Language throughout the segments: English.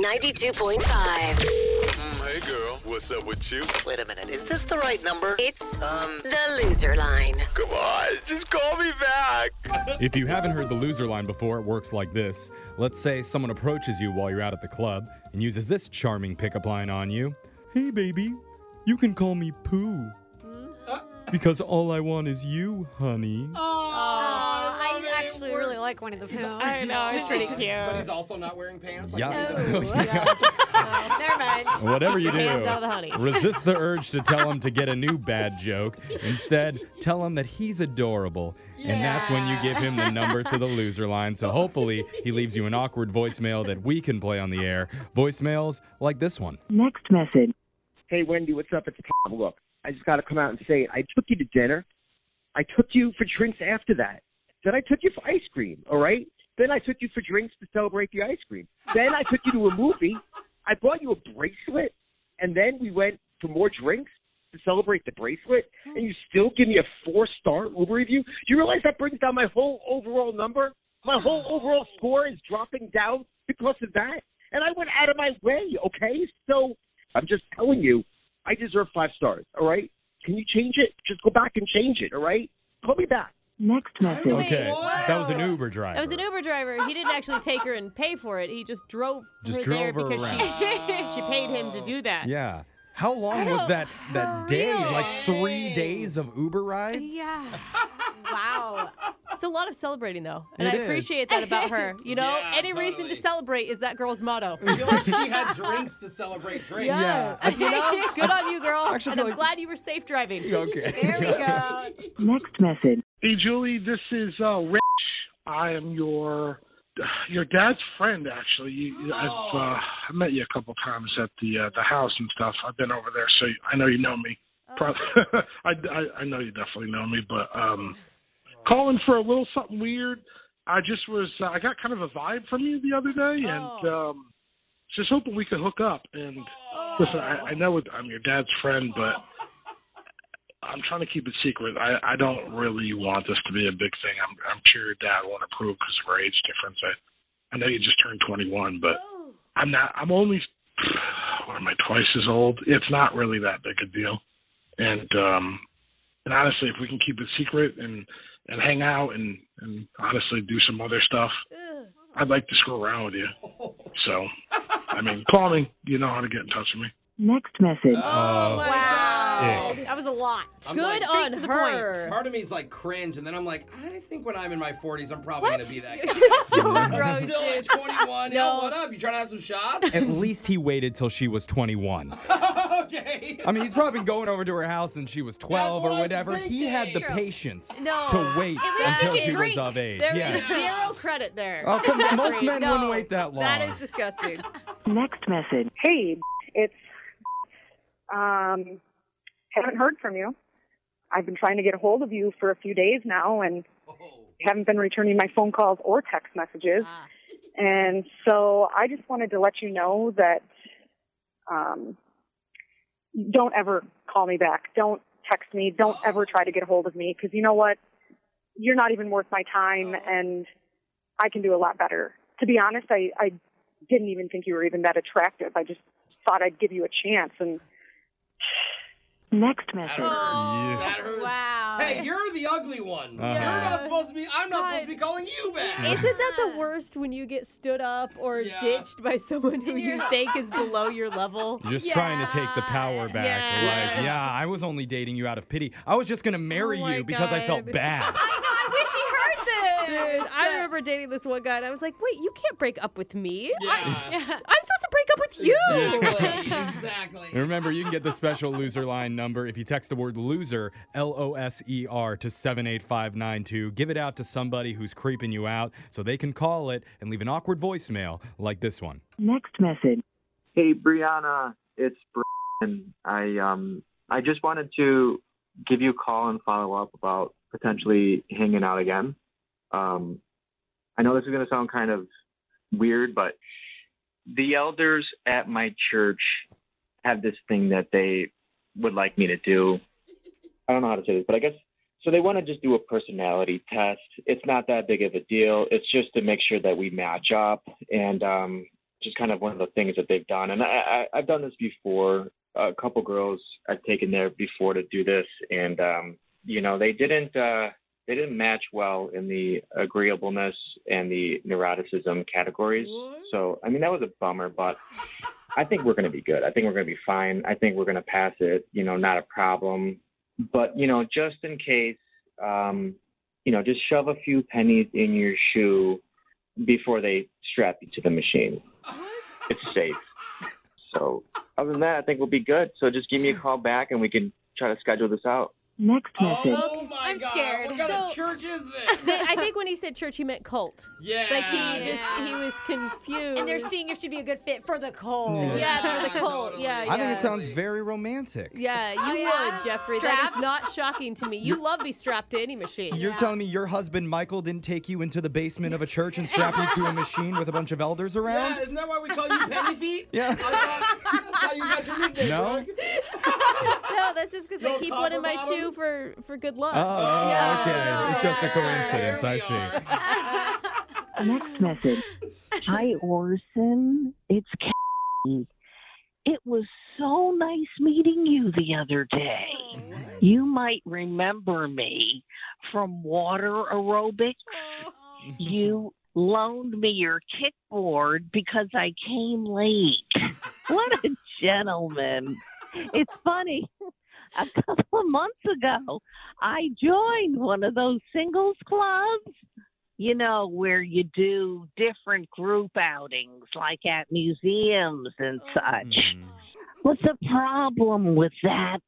92.5. Mm, hey girl, what's up with you? Wait a minute, is this the right number? It's Um, the loser line. Come on, just call me back. If you haven't heard the loser line before, it works like this. Let's say someone approaches you while you're out at the club and uses this charming pickup line on you Hey, baby, you can call me Pooh. Because all I want is you, honey. I actually really like Winnie the Pooh. I know, it's pretty cute. But he's also not wearing pants. Like Yeah. Winnie oh, the Pooh. Oh, never mind. Whatever you do, Hands out the honey. resist the urge to tell him to get a new bad joke. Instead, tell him that he's adorable. And that's when you give him the number to the loser line. So hopefully, he leaves you an awkward voicemail that we can play on the air. Voicemails like this one. Next message. Hey, Wendy, what's up? It's Tom. Look, I just got to come out and say it. I took you to dinner. I took you for drinks after that. Then I took you for ice cream, all right? Then I took you for drinks to celebrate the ice cream. Then I took you to a movie. I bought you a bracelet. And then we went for more drinks to celebrate the bracelet. And you still give me a four star Uber review? Do you realize that brings down my whole overall number? My whole overall score is dropping down because of that. And I went out of my way, okay? So I'm just telling you, I deserve five stars, all right? Can you change it? Just go back and change it, all right? Call me back. Next message. Okay, that was an Uber driver. That was an Uber driver. He didn't actually take her and pay for it. He just drove Just her drove there her because she she paid him to do that. Yeah. How long was that that day? Like three days of Uber rides? Yeah. Wow. It's a lot of celebrating though. And It I is. appreciate that about her. You know, Yeah, any reason totally. to celebrate is that girl's motto. I feel like she had drinks to celebrate drinks. Yeah. You know, good on you, girl. actually and I'm like- glad you were safe driving. Okay. There we go. Next message. Hey, Julie, this is uh, Rich. I am your your dad's friend, actually. You, I've uh, I met you a couple times at the uh, the house and stuff. I've been over there, so I know you know me. Prob- I, I I know you definitely know me, but um, calling for a little something weird. I just was uh, I got kind of a vibe from you the other day, and um, just hoping we could hook up. And listen, I, I know I'm your dad's friend, but I'm trying to keep it secret. I, I don't really want this to be a big thing. I'm I'm sure your dad won't approve because of our age difference. I I know you just turned 21, but I'm not. I'm only what am I twice as old? It's not really that big a deal. And um and honestly, if we can keep it secret and and hang out and and honestly do some other stuff, I'd like to screw around with you. So, I mean, call me. You know how to get in touch with me. Next message. Oh, oh Wow. Ick. That was a lot. I'm Good like, on to the her. Part of me is like cringe, and then I'm like, I think when I'm in my 40s, I'm probably gonna be that guy. so I'm gross, still at 21. No. Yo, what up? You trying to have some shots? At least he waited till she was 21. okay. I mean, he's probably been going over to her house and she was 12 what or I'm whatever. He had the thinking. patience No. to wait At least until you she can was drink. of age. There yeah. is zero credit there. Oh, come on. Most men no. wouldn't wait that long. That is disgusting. Next message. Hey, it's um haven't heard from you. I've been trying to get a hold of you for a few days now and Oh. haven't been returning my phone calls or text messages. Ah. And so I just wanted to let you know that um don't ever call me back. Don't text me. Don't ever try to get a hold of me because you know what? You're not even worth my time oh. and I can do a lot better. To be honest, I, I didn't even think you were even that attractive. I just thought I'd give you a chance and Next That message. hurts. Oh, That hurts. wow. Hey, you're the ugly one. Uh-huh. You're not supposed to be. I'm not supposed to be calling you back. Isn't that the worst when you get stood up or Yeah. ditched by someone who you think is below your level? Just trying to take the power back. Yeah. Like, yeah, I was only dating you out of pity. I was just going to marry Oh my you because I felt bad. I know. I wish he heard this. Dude, I remember dating this one guy and I was like, wait, you can't break up with me. Yeah. I'm supposed to break up you. Exactly. exactly. And remember, you can get the special loser line number if you text the word loser, L O S E R, to 78592. Give it out to somebody who's creeping you out so they can call it and leave an awkward voicemail like this one. Next message. Hey, Brianna, it's Brian. I um I just wanted to give you a call and follow up about potentially hanging out again. Um, I know this is going to sound kind of weird, but the elders at my church have this thing that they would like me to do. I don't know how to say this, but I guess so. They want to just do a personality test. It's not that big of a deal. It's just to make sure that we match up. And um, just kind of one of the things that they've done. And I, I, I've done this before. A couple girls I've taken there before to do this, and um, you know they didn't uh, they didn't match well in the agreeableness and the neuroticism categories. So I mean that was a bummer, but I think we're going to be good. I think we're going to be fine. I think we're going to pass it. You know, not a problem. But you know, just in case, um, you know, just shove a few pennies in your shoe before they strap you to the machine. It's safe. So other than that, I think we'll be good. So just give me a call back and we can try to schedule this out. Next oh message. Oh my I'm God. scared. What kind So- of church is this? I think when he said church, he meant cult. Yeah. Like he just he was confused. And they're seeing if she'd be a good fit for the cult. Yeah. Yeah, for the cult. Totally. Yeah, yeah. I think it sounds very romantic. Yeah, you Oh, yeah? would, Jeffrey. That Strapped? is not shocking to me. You love be strapped to any machine. You're telling me your husband Michael didn't take you into the basement of a church and strap you to a machine with a bunch of elders around? Yeah, isn't that why we call you Penny Feet? Yeah. I thought that's how you got your nickname. No? Greg. no, that's just because No I keep one in my copper shoe for for good luck. Oh, oh, oh Yeah. okay. It's just a coincidence. I see. Next message. Hi, Orson. It's Kathy. It was so nice meeting you the other day. You might remember me from water aerobics. You loaned me your kickboard because I came late. What a gentleman. It's funny. A couple of months ago, I joined one of those singles clubs you know, where you do different group outings, like at museums and such. Mhm. What's the problem with that?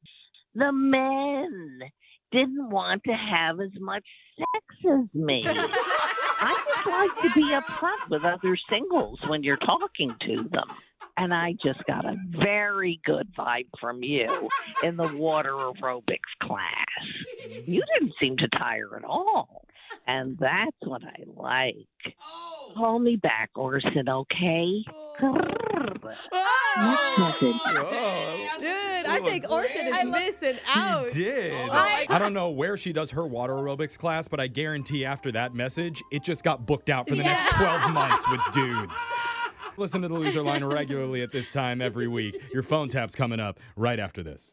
The men didn't want to have as much sex as me. I just like to be upfront with other singles when you're talking to them. And I just got a very good vibe from you in the water aerobics class. You didn't seem to tire at all. And that's what I like. Oh. Call me back, Orson, okay? Next message. Whoa. Dude, I think Orson is I love- missing out. He did. Oh I don't know where she does her water aerobics class, but I guarantee after that message, it just got booked out for the next 12 months with dudes. Listen to the loser line regularly at this time every week. Your phone tap's coming up right after this.